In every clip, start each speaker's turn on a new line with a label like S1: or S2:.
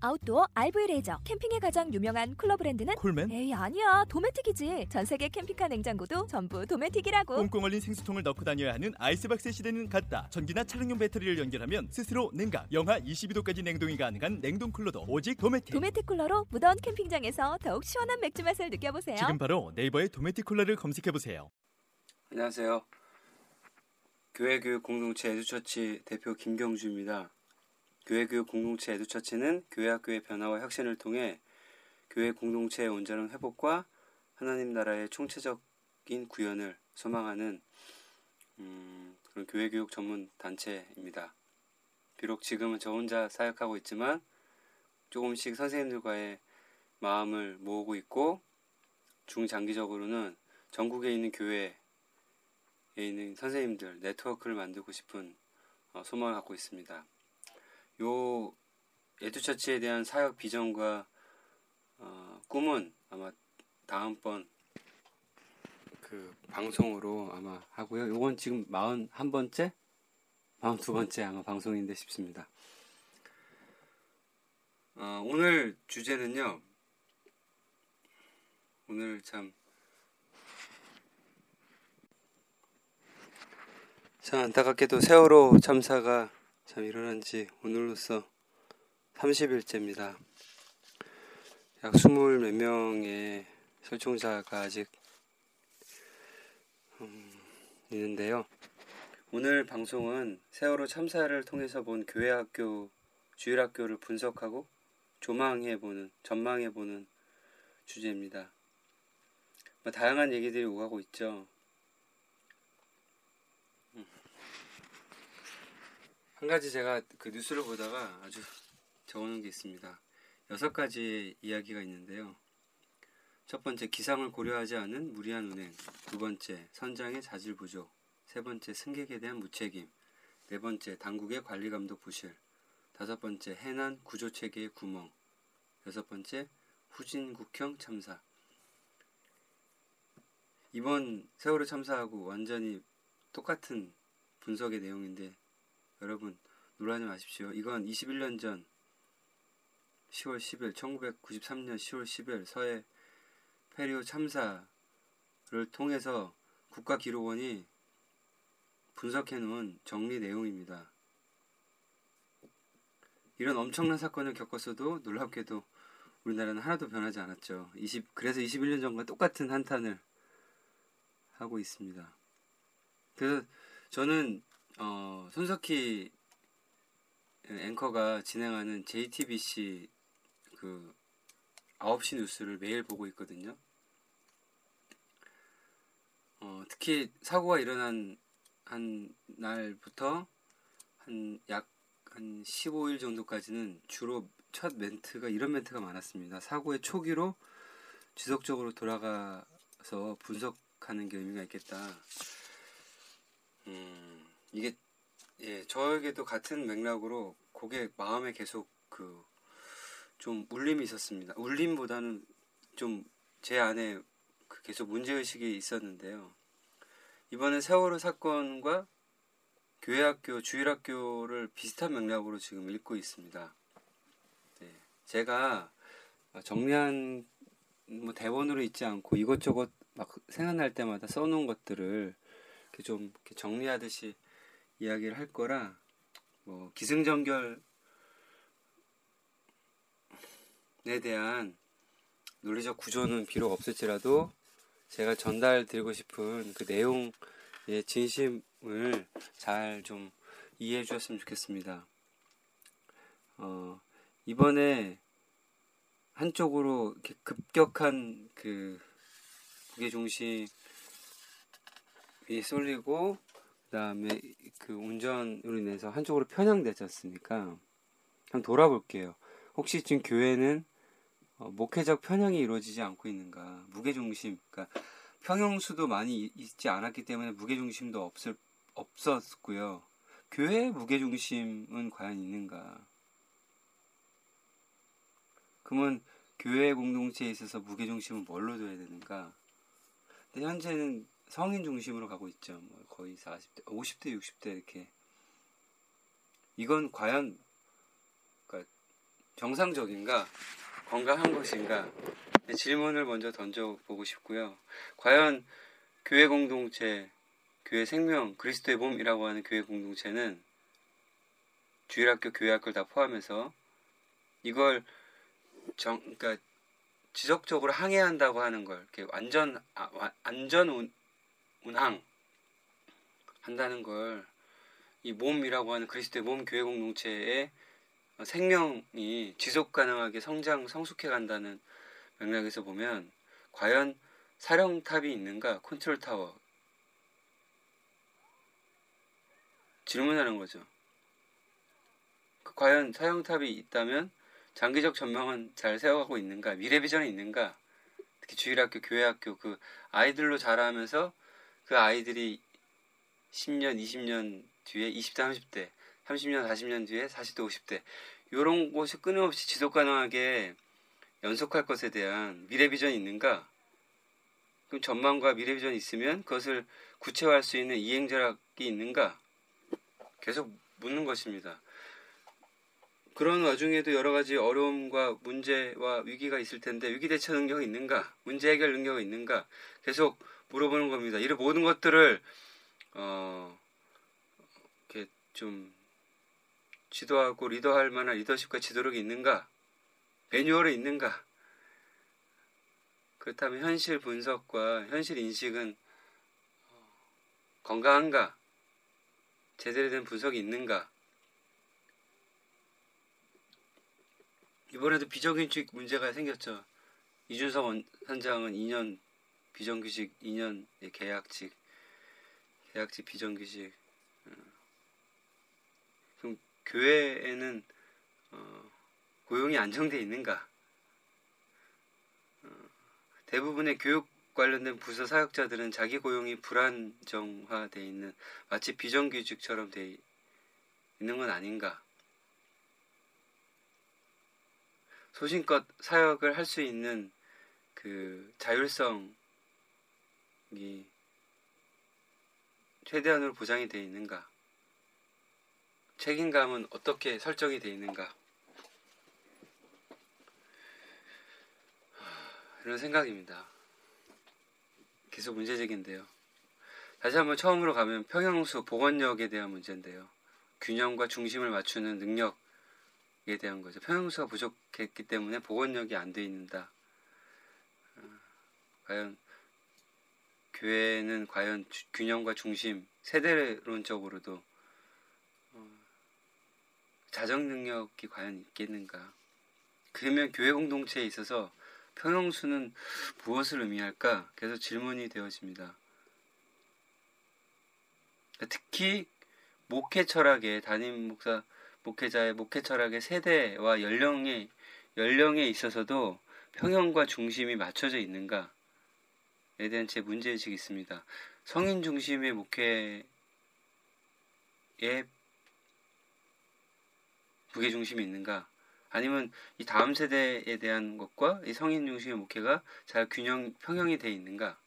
S1: 아웃도어 RV 레저 캠핑에 가장 유명한 쿨러 브랜드는
S2: 콜맨?
S1: 에이 아니야 도메틱이지 전 세계 캠핑카 냉장고도 전부 도메틱이라고
S2: 꽁꽁 얼린 생수통을 넣고 다녀야 하는 아이스박스 시대는 갔다. 전기나 차량용 배터리를 연결하면 스스로 냉각, 영하 22도까지 냉동이 가능한 냉동 쿨러도 오직 도메틱.
S1: 도메틱 쿨러로 무더운 캠핑장에서 더욱 시원한 맥주 맛을 느껴보세요
S2: 지금 바로 네이버에 도메틱 쿨러를 검색해 보세요.
S3: 안녕하세요. 교회 교육 공동체 에듀처치 대표 김경주입니다. 교회교육 공동체 에듀처치는 교회학교의 변화와 혁신을 통해 교회 공동체의 온전한 회복과 하나님 나라의 총체적인 구현을 소망하는 음, 그런 교회교육 전문 단체입니다. 비록 지금은 저 혼자 사역하고 있지만 조금씩 선생님들과의 마음을 모으고 있고 중장기적으로는 전국에 있는 교회에 있는 선생님들 네트워크를 만들고 싶은 어, 소망을 갖고 있습니다. 요 에듀처치에 대한 사역 비전과 어, 꿈은 아마 다음번 그 방송으로 아마 하고요. 요건 지금 41번째? 42번째 아마 방송인데 싶습니다. 어, 오늘 주제는요. 오늘 참 참 안타깝게도 세월호 참사가 참 일어난 지 오늘로써 30일째입니다. 약 20 몇 명의 설총자가 아직 음, 있는데요. 오늘 방송은 세월호 참사를 통해서 본 교회 학교, 주일 학교를 분석하고 조망해 보는, 전망해 보는 주제입니다. 뭐 다양한 얘기들이 오가고 있죠. 한 가지 제가 그 뉴스를 보다가 아주 적어놓은 게 있습니다. 여섯 가지 이야기가 있는데요. 첫 번째, 기상을 고려하지 않은 무리한 운행. 두 번째, 선장의 자질 부족. 세 번째, 승객에 대한 무책임. 네 번째, 당국의 관리 감독 부실. 다섯 번째, 해난 구조 체계의 구멍. 여섯 번째, 후진국형 참사. 이번 세월호 참사하고 완전히 똑같은 분석의 내용인데 여러분 놀라지 마십시오. 이건 21년 전 10월 10일 1993년 10월 10일 서해 페리오 참사를 통해서 국가기록원이 분석해 놓은 정리 내용입니다. 이런 엄청난 사건을 겪었어도 놀랍게도 우리나라는 하나도 변하지 않았죠. 20, 그래서 21년 전과 똑같은 한탄을 하고 있습니다. 그래서 저는 어, 손석희 앵커가 진행하는 JTBC 그 9시 뉴스를 매일 보고 있거든요. 어, 특히 사고가 일어난 한 날부터 한약한 15일 정도까지는 주로 첫 멘트가 이런 멘트가 많았습니다. 사고의 초기로 지속적으로 돌아가서 분석하는 게 의미가 있겠다. 음, 이게 예, 저에게도 같은 맥락으로 그게 마음에 계속 그 좀 울림이 있었습니다. 울림보다는 좀 제 안에 그 계속 문제의식이 있었는데요. 이번에 세월호 사건과 교회학교, 주일학교를 비슷한 맥락으로 지금 읽고 있습니다. 네, 제가 정리한 뭐 대본으로 있지 않고 이것저것 막 생각날 때마다 써놓은 것들을 이렇게 좀 이렇게 정리하듯이 이야기를 할 거라 뭐 기승전결에 대한 논리적 구조는 비록 없을지라도 제가 전달 드리고 싶은 그 내용의 진심을 잘 좀 이해해 주셨으면 좋겠습니다. 어, 이번에 한쪽으로 급격한 그 무게 중심이 쏠리고 그다음에 그 운전으로 인해서 한쪽으로 편향되지 않습니까? 한번 돌아볼게요. 혹시 지금 교회는 어, 목회적 편향이 이루어지지 않고 있는가? 무게중심, 그러니까 평형수도 많이 있지 않았기 때문에 무게중심도 없을 없었고요. 교회의 무게중심은 과연 있는가? 그러면 교회 공동체에 있어서 무게중심은 뭘로 둬야 되는가? 근데 현재는 성인 중심으로 가고 있죠. 뭐 거의 40대, 50대, 60대 이렇게. 이건 과연 그러니까 정상적인가? 건강한 것인가? 질문을 먼저 던져보고 싶고요. 과연 교회 공동체, 교회 생명, 그리스도의 몸이라고 하는 교회 공동체는 주일학교, 교회학교를 다 포함해서 이걸 정, 그러니까 지속적으로 항해한다고 하는 걸 이렇게 완전 아, 안전 운, 운항 한다는 걸 이 몸이라고 하는 그리스도의 몸 교회 공동체의 생명이 지속 가능하게 성장 성숙해 간다는 맥락에서 보면 과연 사령탑이 있는가 컨트롤 타워 질문하는 거죠. 그 과연 사령탑이 있다면 장기적 전망은 잘 세워가고 있는가? 미래 비전이 있는가? 특히 주일학교, 교회학교 그 아이들로 자라면서 그 아이들이 10년, 20년 뒤에 20대, 30대, 30년, 40년 뒤에 40대, 50대 이런 곳이 끊임없이 지속 가능하게 연속할 것에 대한 미래 비전이 있는가? 그럼 전망과 미래 비전이 있으면 그것을 구체화할 수 있는 이행 전략이 있는가? 계속 묻는 것입니다. 그런 와중에도 여러 가지 어려움과 문제와 위기가 있을 텐데 위기 대처 능력이 있는가? 문제 해결 능력이 있는가? 계속 물어보는 겁니다. 이런 모든 것들을 어 이렇게 좀 지도하고 리더할 만한 리더십과 지도력이 있는가? 매뉴얼이 있는가? 그렇다면 현실 분석과 현실 인식은 건강한가? 제대로 된 분석이 있는가? 이번에도 비정규직 문제가 생겼죠. 이준석 원장은 2년 비정규직, 2년 계약직, 계약직 비정규직. 어. 그럼 교회에는 어, 고용이 안정돼 있는가? 어, 대부분의 교육 관련된 부서 사역자들은 자기 고용이 불안정화돼 있는 마치 비정규직처럼 돼 있는 건 아닌가? 소신껏 사역을 할 수 있는 그 자율성 이 최대한으로 보장이 되어 있는가? 책임감은 어떻게 설정이 되어 있는가? 이런 생각입니다. 계속 문제적인데요. 다시 한번 처음으로 가면 평형수 복원력에 대한 문제인데요. 균형과 중심을 맞추는 능력 에 대한 거죠. 평형수가 부족했기 때문에 복원력이 안 돼 있는다. 어, 과연 교회는 과연 주, 균형과 중심 세대론적으로도 어, 자정 능력이 과연 있겠는가? 그러면 교회 공동체에 있어서 평형수는 무엇을 의미할까? 계속 질문이 되어집니다. 특히 목회 철학의 담임 목사 목회자의 목회 철학의 세대와 연령에 연령에 있어서도 평형과 중심이 맞춰져 있는가에 대한 제 문제의식이 있습니다. 성인 중심의 목회에 무게 중심이 있는가? 아니면 이 다음 세대에 대한 것과 이 성인 중심의 목회가 잘 균형 평형이 돼 있는가?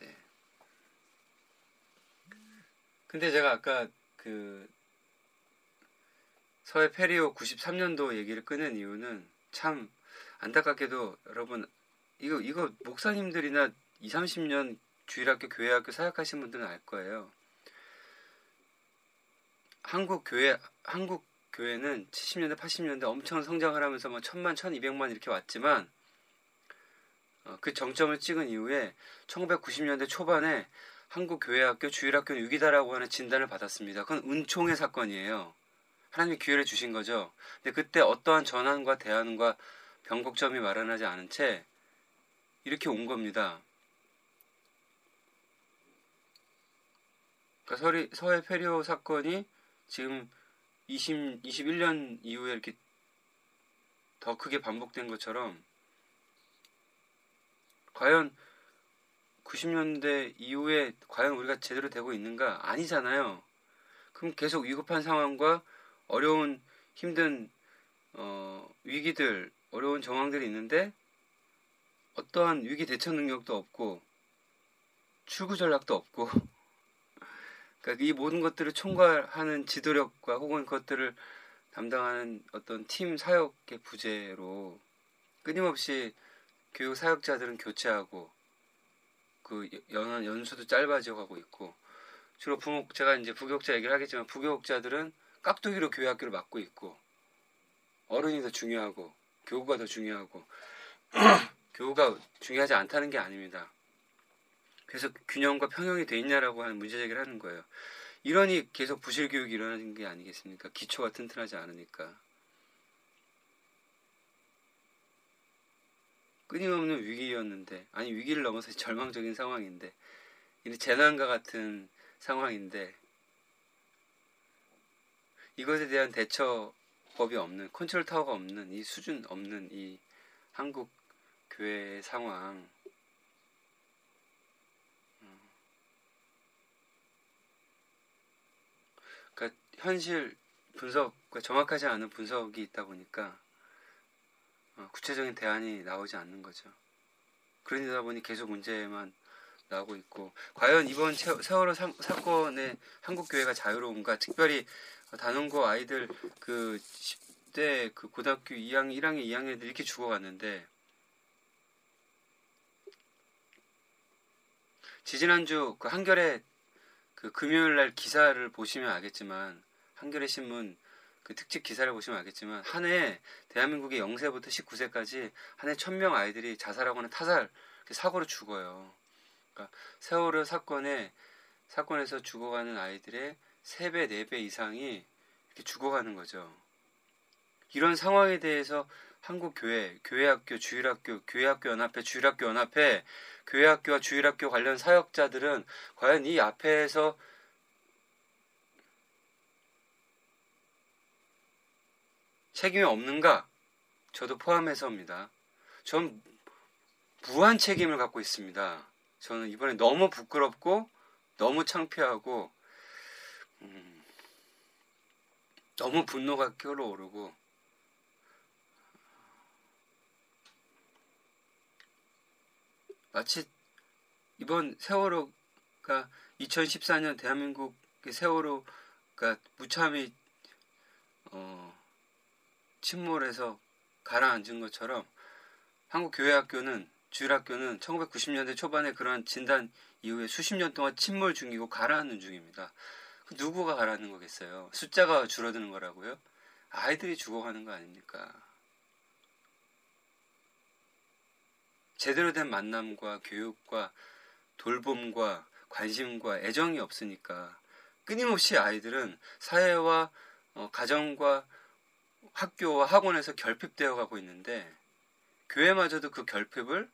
S3: 네. 근데 제가 아까 그 서해 페리오 93년도 얘기를 끄는 이유는 참 안타깝게도 여러분 이거 이거 목사님들이나 2, 30년 주일학교 교회학교 사역하신 분들은 알 거예요. 한국 교회 한국 교회는 70년대 80년대 엄청 성장을 하면서 뭐 천만 1200만 이렇게 왔지만 어, 그 정점을 찍은 이후에 1990년대 초반에 한국 교회학교 주일학교는 위기다라고 하는 진단을 받았습니다. 그건 은총의 사건이에요. 하나님이 기회를 주신 거죠. 근데 그때 어떠한 전환과 대안과 변곡점이 마련하지 않은 채 이렇게 온 겁니다. 그러니까 서리, 서해 페리오 사건이 지금 20, 21년 이후에 이렇게 더 크게 반복된 것처럼 과연 90년대 이후에 과연 우리가 제대로 되고 있는가? 아니잖아요. 그럼 계속 위급한 상황과 어려운 힘든 어, 위기들, 어려운 정황들이 있는데 어떠한 위기 대처 능력도 없고 출구 전략도 없고 그러니까 이 모든 것들을 총괄하는 지도력과 혹은 그것들을 담당하는 어떤 팀 사역의 부재로 끊임없이 교육 사역자들은 교체하고 그 연, 연수도 짧아져 가고 있고 주로 부모 제가 이제 부교육자 얘기를 하겠지만 부교육자들은 깍두기로 교회 학교를 맡고 있고 어른이 더 중요하고 교구가 더 중요하고 교구가 중요하지 않다는 게 아닙니다. 그래서 균형과 평형이 돼 있냐라고 하는 문제 제기를 하는 거예요. 이러니 계속 부실 교육이 일어나는 게 아니겠습니까? 기초가 튼튼하지 않으니까. 끊임없는 위기였는데 아니 위기를 넘어서 절망적인 상황인데 이 재난과 같은 상황인데 이것에 대한 대처법이 없는 컨트롤 타워가 없는 이 수준 없는 이 한국 교회의 상황 그러니까 현실 분석 그 정확하지 않은 분석이 있다 보니까 어, 구체적인 대안이 나오지 않는 거죠. 그러다 보니 계속 문제만 나오고 있고 과연 이번 세월호 사, 건에 한국 교회가 자유로운가 특별히 단원고 아이들 그 10대 그 고등학교 2학년 1학년 2학년들 이렇게 죽어갔는데 지지난주 그 한겨레 그 금요일 날 기사를 보시면 알겠지만 한겨레 신문 그 특집 기사를 보시면 알겠지만 한 해 대한민국의 0세부터 19세까지 한 해 1000명 아이들이 자살하거나 타살 사고로 죽어요. 그러니까 세월호 사건에 사건에서 죽어가는 아이들의 3배, 4배 이상이 이렇게 죽어가는 거죠. 이런 상황에 대해서 한국 교회, 교회학교, 주일학교, 교회학교 연합회, 주일학교 연합회 교회학교와 주일학교 관련 사역자들은 과연 이 앞에서 책임이 없는가? 저도 포함해서입니다. 전 무한 책임을 갖고 있습니다. 저는 이번에 너무 부끄럽고 너무 창피하고 음, 너무 분노가 끓어오르고 마치 이번 세월호가 2014년 대한민국 세월호가 무참히 어, 침몰해서 가라앉은 것처럼 한국 교회학교는 주일학교는 1990년대 초반에 그런 진단 이후에 수십 년 동안 침몰 중이고 가라앉는 중입니다. 그 누구가 가라앉는 거겠어요? 숫자가 줄어드는 거라고요? 아이들이 죽어가는 거 아닙니까? 제대로 된 만남과 교육과 돌봄과 관심과 애정이 없으니까 끊임없이 아이들은 사회와 어, 가정과 학교와 학원에서 결핍되어 가고 있는데 교회마저도 그 결핍을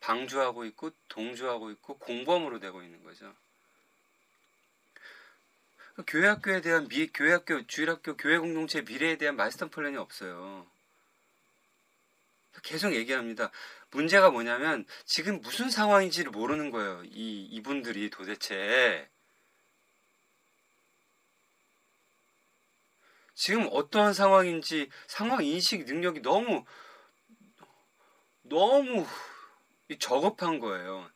S3: 방주하고 있고 동조하고 있고 공범으로 되고 있는 거죠. 교회 학교에 대한 미, 교회 학교, 주일 학교, 교회 공동체 미래에 대한 마스터 플랜이 없어요. 계속 얘기합니다. 문제가 뭐냐면 지금 무슨 상황인지를 모르는 거예요. 이 이분들이 도대체 지금 어떠한 상황인지 상황 인식 능력이 너무 너무 저급한 거예요.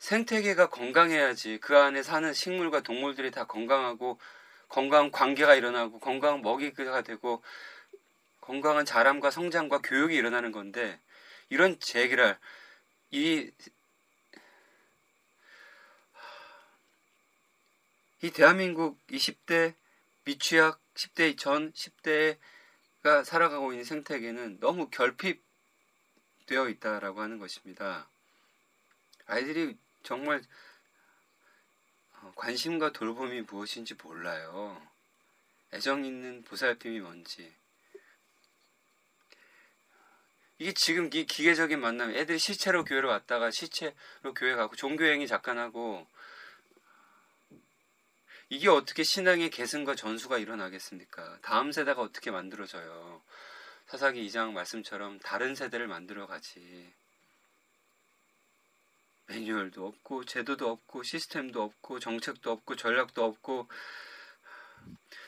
S3: 생태계가 건강해야지 그 안에 사는 식물과 동물들이 다 건강하고 건강 관계가 일어나고 건강 먹이가 되고 건강한 자람과 성장과 교육이 일어나는 건데 이런 제기랄 이, 이 대한민국 20대 미취학 10대 전 10대가 살아가고 있는 생태계는 너무 결핍되어 있다라고 하는 것입니다. 아이들이 정말 어, 관심과 돌봄이 무엇인지 몰라요. 애정 있는 보살핌이 뭔지. 이게 지금 이 기계적인 만남, 애들이 시체로 교회를 왔다가 시체로 교회 가고 종교행위 잠깐 하고 이게 어떻게 신앙의 계승과 전수가 일어나겠습니까? 다음 세대가 어떻게 만들어져요? 사사기 2장 말씀처럼 다른 세대를 만들어 가지. 매뉴얼도 없고 제도도 없고 시스템도 없고 정책도 없고 전략도 없고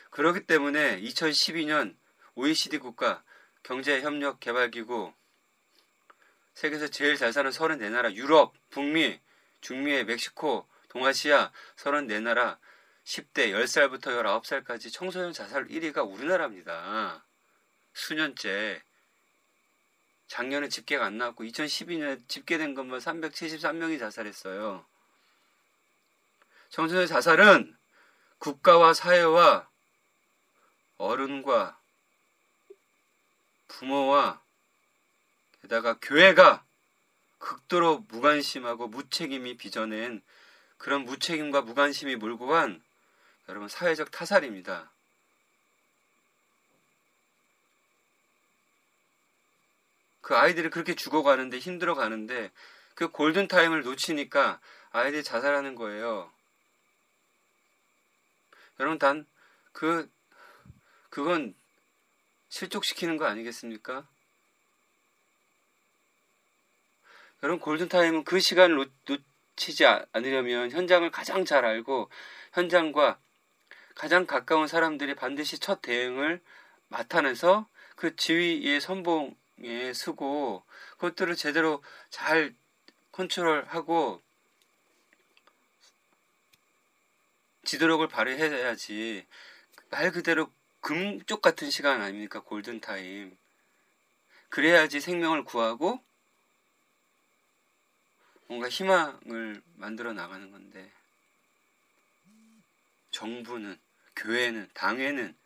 S3: 그렇기 때문에 2012년 OECD 국가 경제협력개발기구 세계에서 제일 잘 사는 34나라 유럽, 북미, 중미의 멕시코, 동아시아 34나라 10대 10살부터 19살까지 청소년 자살 1위가 우리나라입니다. 수년째. 작년에 집계가 안 나왔고 2012년에 집계된 것만 373명이 자살했어요. 청소년 자살은 국가와 사회와 어른과 부모와 게다가 교회가 극도로 무관심하고 무책임이 빚어낸 그런 무책임과 무관심이 몰고 간 여러분 사회적 타살입니다. 그 아이들이 그렇게 죽어가는데 힘들어가는데 그 골든 타임을 놓치니까 아이들이 자살하는 거예요. 여러분 단 그 그건 실족시키는 거 아니겠습니까? 여러분 골든 타임은 그 시간을 놓치지 않으려면 현장을 가장 잘 알고 현장과 가장 가까운 사람들이 반드시 첫 대응을 맡아내서 그 지휘의 선봉 예, 쓰고 그것들을 제대로 잘 컨트롤하고 지도력을 발휘해야지 말 그대로 금쪽 같은 시간 아닙니까? 골든 타임. 그래야지 생명을 구하고 뭔가 희망을 만들어 나가는 건데 정부는 교회는 당회는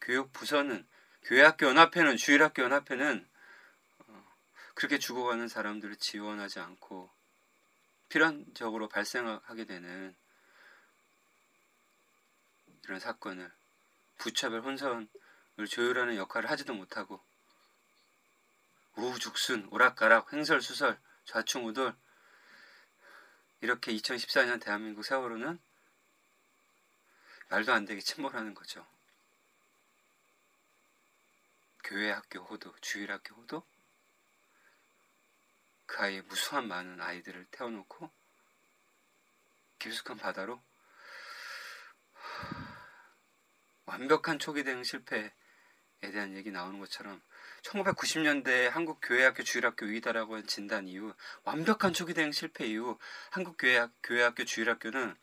S3: 교육부서는 교회학교 연합회는 주일학교 연합회는 어, 그렇게 죽어가는 사람들을 지원하지 않고 필연적으로 발생하게 되는 이런 사건을 부차별 혼선을 조율하는 역할을 하지도 못하고 우죽순 오락가락 횡설수설 좌충우돌 이렇게 2014년 대한민국 세월호는 말도 안 되게 침몰하는 거죠. 교회 학교 호도, 주일 학교 호도 그 아이의 무수한 많은 아이들을 태워놓고 깊숙한 바다로 완벽한 초기 대응 실패에 대한 얘기 나오는 것처럼 1990년대 한국 교회학교 주일학교 위기다라고 한 진단 이후 완벽한 초기 대응 실패 이후 한국 교회 교회학교 주일학교는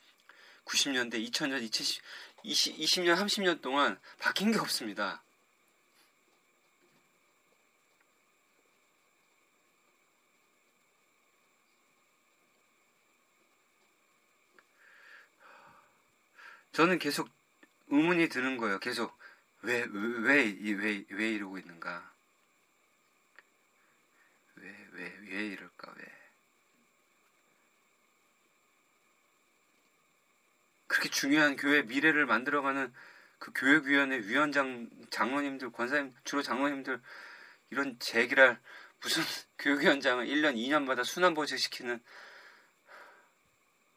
S3: 90년대 2000년 20, 20, 20년 30년 동안 바뀐 게 없습니다. 저는 계속 의문이 드는 거예요. 계속 왜 왜 왜왜 이러고 있는가? 왜왜왜 이럴까 왜? 그렇게 중요한 교회 미래를 만들어가는 그 교육위원회 위원장 장로님들 권사님 주로 장로님들 이런 제기랄 무슨 교육위원장을 1년 2년마다 순환보직 시키는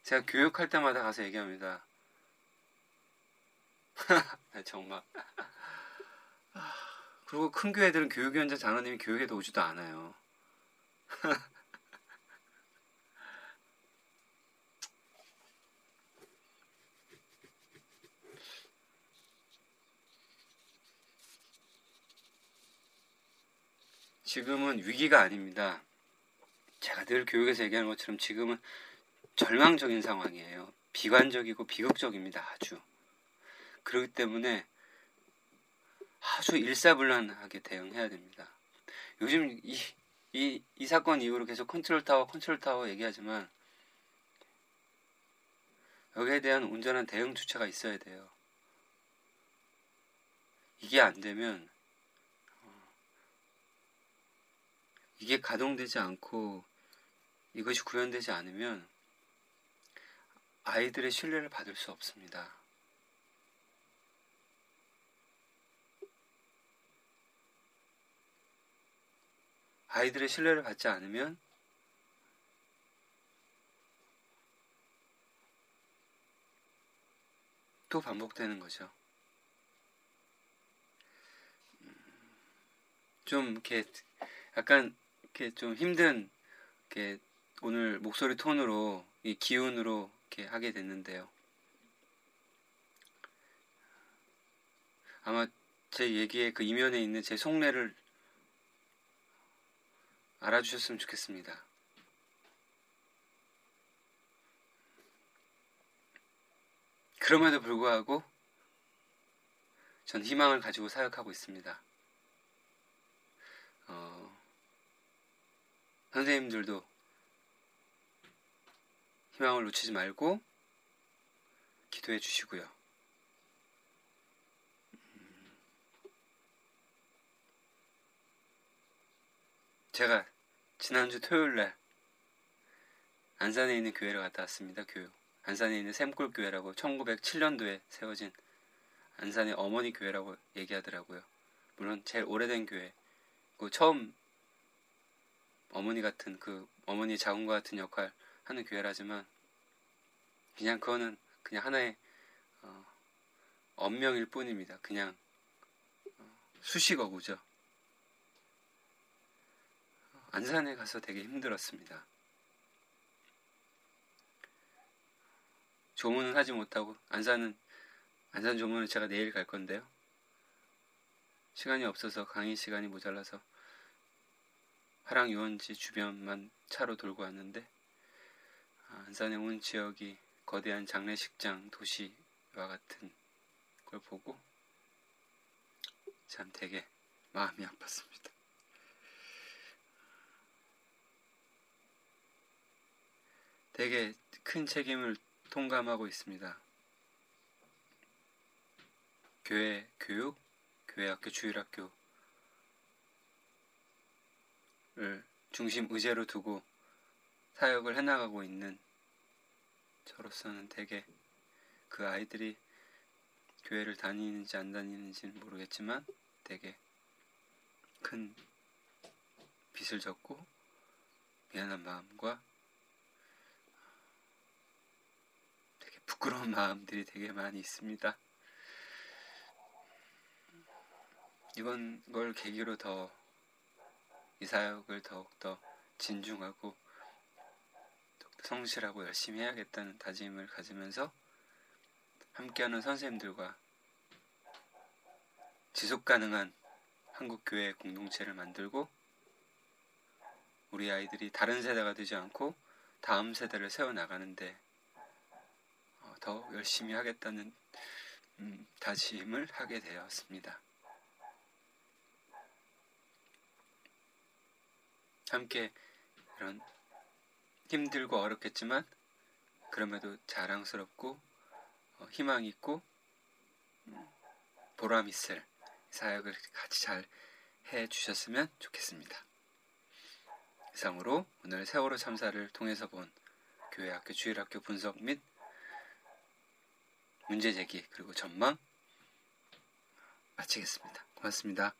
S3: 제가 교육할 때마다 가서 얘기합니다. 정말. 그리고 큰 교회들은 교육위원장 장로님이 교육에도 오지도 않아요. 지금은 위기가 아닙니다. 제가 늘 교육에서 얘기하는 것처럼 지금은 절망적인 상황이에요. 비관적이고 비극적입니다. 아주. 그렇기 때문에 아주 일사불란하게 대응해야 됩니다. 요즘 이, 이, 이 사건 이후로 계속 컨트롤 타워, 컨트롤 타워 얘기하지만 여기에 대한 온전한 대응 주체가 있어야 돼요. 이게 안 되면 어, 이게 가동되지 않고 이것이 구현되지 않으면 아이들의 신뢰를 받을 수 없습니다. 아이들의 신뢰를 받지 않으면 또 반복되는 거죠. 좀 이렇게 약간 이렇게 좀 힘든 이렇게 오늘 목소리 톤으로 이 기운으로 이렇게 하게 됐는데요. 아마 제 얘기의 그 이면에 있는 제 속내를 알아주셨으면 좋겠습니다. 그럼에도 불구하고 전 희망을 가지고 사역하고 있습니다. 어, 선생님들도 희망을 놓치지 말고 기도해 주시고요. 음, 제가 지난주 토요일 날 안산에 있는 교회를 갔다 왔습니다. 교육. 안산에 있는 샘골 교회라고 1907년도에 세워진 안산의 어머니 교회라고 얘기하더라고요. 물론 제일 오래된 교회. 그 처음 어머니 같은 그 어머니 자궁과 같은 역할 하는 교회라지만 그냥 그거는 그냥 하나의 어, 언명일 뿐입니다. 그냥 어, 수식어구죠. 안산에 가서 되게 힘들었습니다. 조문은 하지 못하고 안산은 안산 조문은 제가 내일 갈 건데요. 시간이 없어서 강의 시간이 모자라서 화랑 유원지 주변만 차로 돌고 왔는데 아, 안산에 온 지역이 거대한 장례식장 도시와 같은 걸 보고 참 되게 마음이 아팠습니다. 되게 큰 책임을 통감하고 있습니다. 교회 교육, 교회 학교 주일학교를 중심 의제로 두고 사역을 해나가고 있는 저로서는 되게 그 아이들이 교회를 다니는지 안 다니는지는 모르겠지만 되게 큰 빚을 졌고 미안한 마음과 되게 부끄러운 마음들이 되게 많이 있습니다. 이번 걸 계기로 더 이 사역을 더욱더 진중하고 성실하고 열심히 해야겠다는 다짐을 가지면서 함께하는 선생님들과 지속 가능한 한국 교회 공동체를 만들고 우리 아이들이 다른 세대가 되지 않고 다음 세대를 세워 나가는데 어, 더 열심히 하겠다는 음, 다짐을 하게 되었습니다. 함께 이런 힘들고 어렵겠지만 그럼에도 자랑스럽고 어, 희망 있고 음, 보람 있을 사역을 같이 잘 해 주셨으면 좋겠습니다. 이상으로 오늘 세월호 참사를 통해서 본 교회 학교 주일학교 분석 및 문제 제기 그리고 전망 마치겠습니다. 고맙습니다.